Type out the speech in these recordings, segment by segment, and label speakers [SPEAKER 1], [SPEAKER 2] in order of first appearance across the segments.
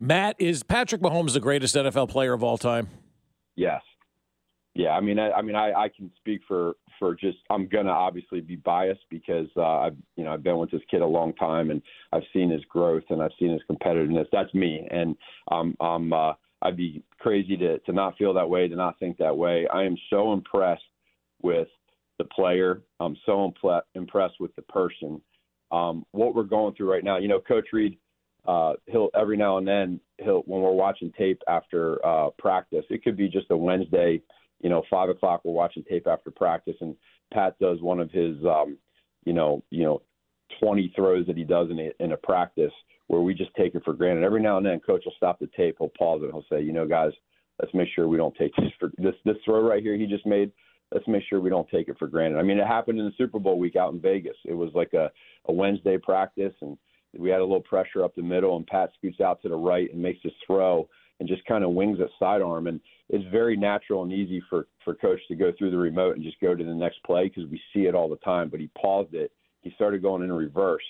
[SPEAKER 1] Matt, is Patrick Mahomes the greatest NFL player of all time?
[SPEAKER 2] Yes. Yeah, I mean, I, I mean, I, I can speak for for just. I'm gonna obviously be biased because uh, I've you know I've been with this kid a long time and I've seen his growth and I've seen his competitiveness. That's me, and um, I'm uh, I'd be crazy to to not feel that way, to not think that way. I am so impressed with the player. I'm so impl- impressed with the person. Um, what we're going through right now, you know, Coach Reid uh, he'll every now and then he'll when we're watching tape after uh, practice. It could be just a Wednesday, you know, five o'clock. We're watching tape after practice, and Pat does one of his, um, you know, you know, twenty throws that he does in a, in a practice where we just take it for granted. Every now and then, coach will stop the tape, he'll pause it, he'll say, you know, guys, let's make sure we don't take this for this this throw right here he just made. Let's make sure we don't take it for granted. I mean, it happened in the Super Bowl week out in Vegas. It was like a, a Wednesday practice, and we had a little pressure up the middle, and Pat scoots out to the right and makes his throw and just kind of wings a sidearm. And it's very natural and easy for for coach to go through the remote and just go to the next play because we see it all the time. But he paused it. He started going in reverse.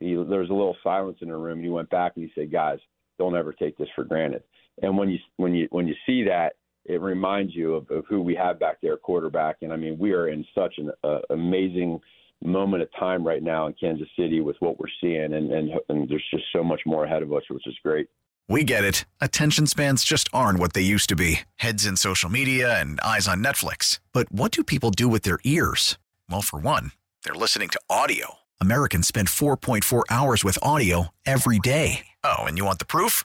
[SPEAKER 2] He, there was a little silence in the room, and he went back and he said, "Guys, don't ever take this for granted." And when you when you when you see that, it reminds you of, of who we have back there, quarterback. And I mean, we are in such an uh, amazing moment of time right now in Kansas City with what we're seeing, and, and, and there's just so much more ahead of us, which is great.
[SPEAKER 3] We get it. Attention spans just aren't what they used to be heads in social media and eyes on Netflix. But what do people do with their ears? Well, for one, they're listening to audio. Americans spend 4.4 hours with audio every day. Oh, and you want the proof?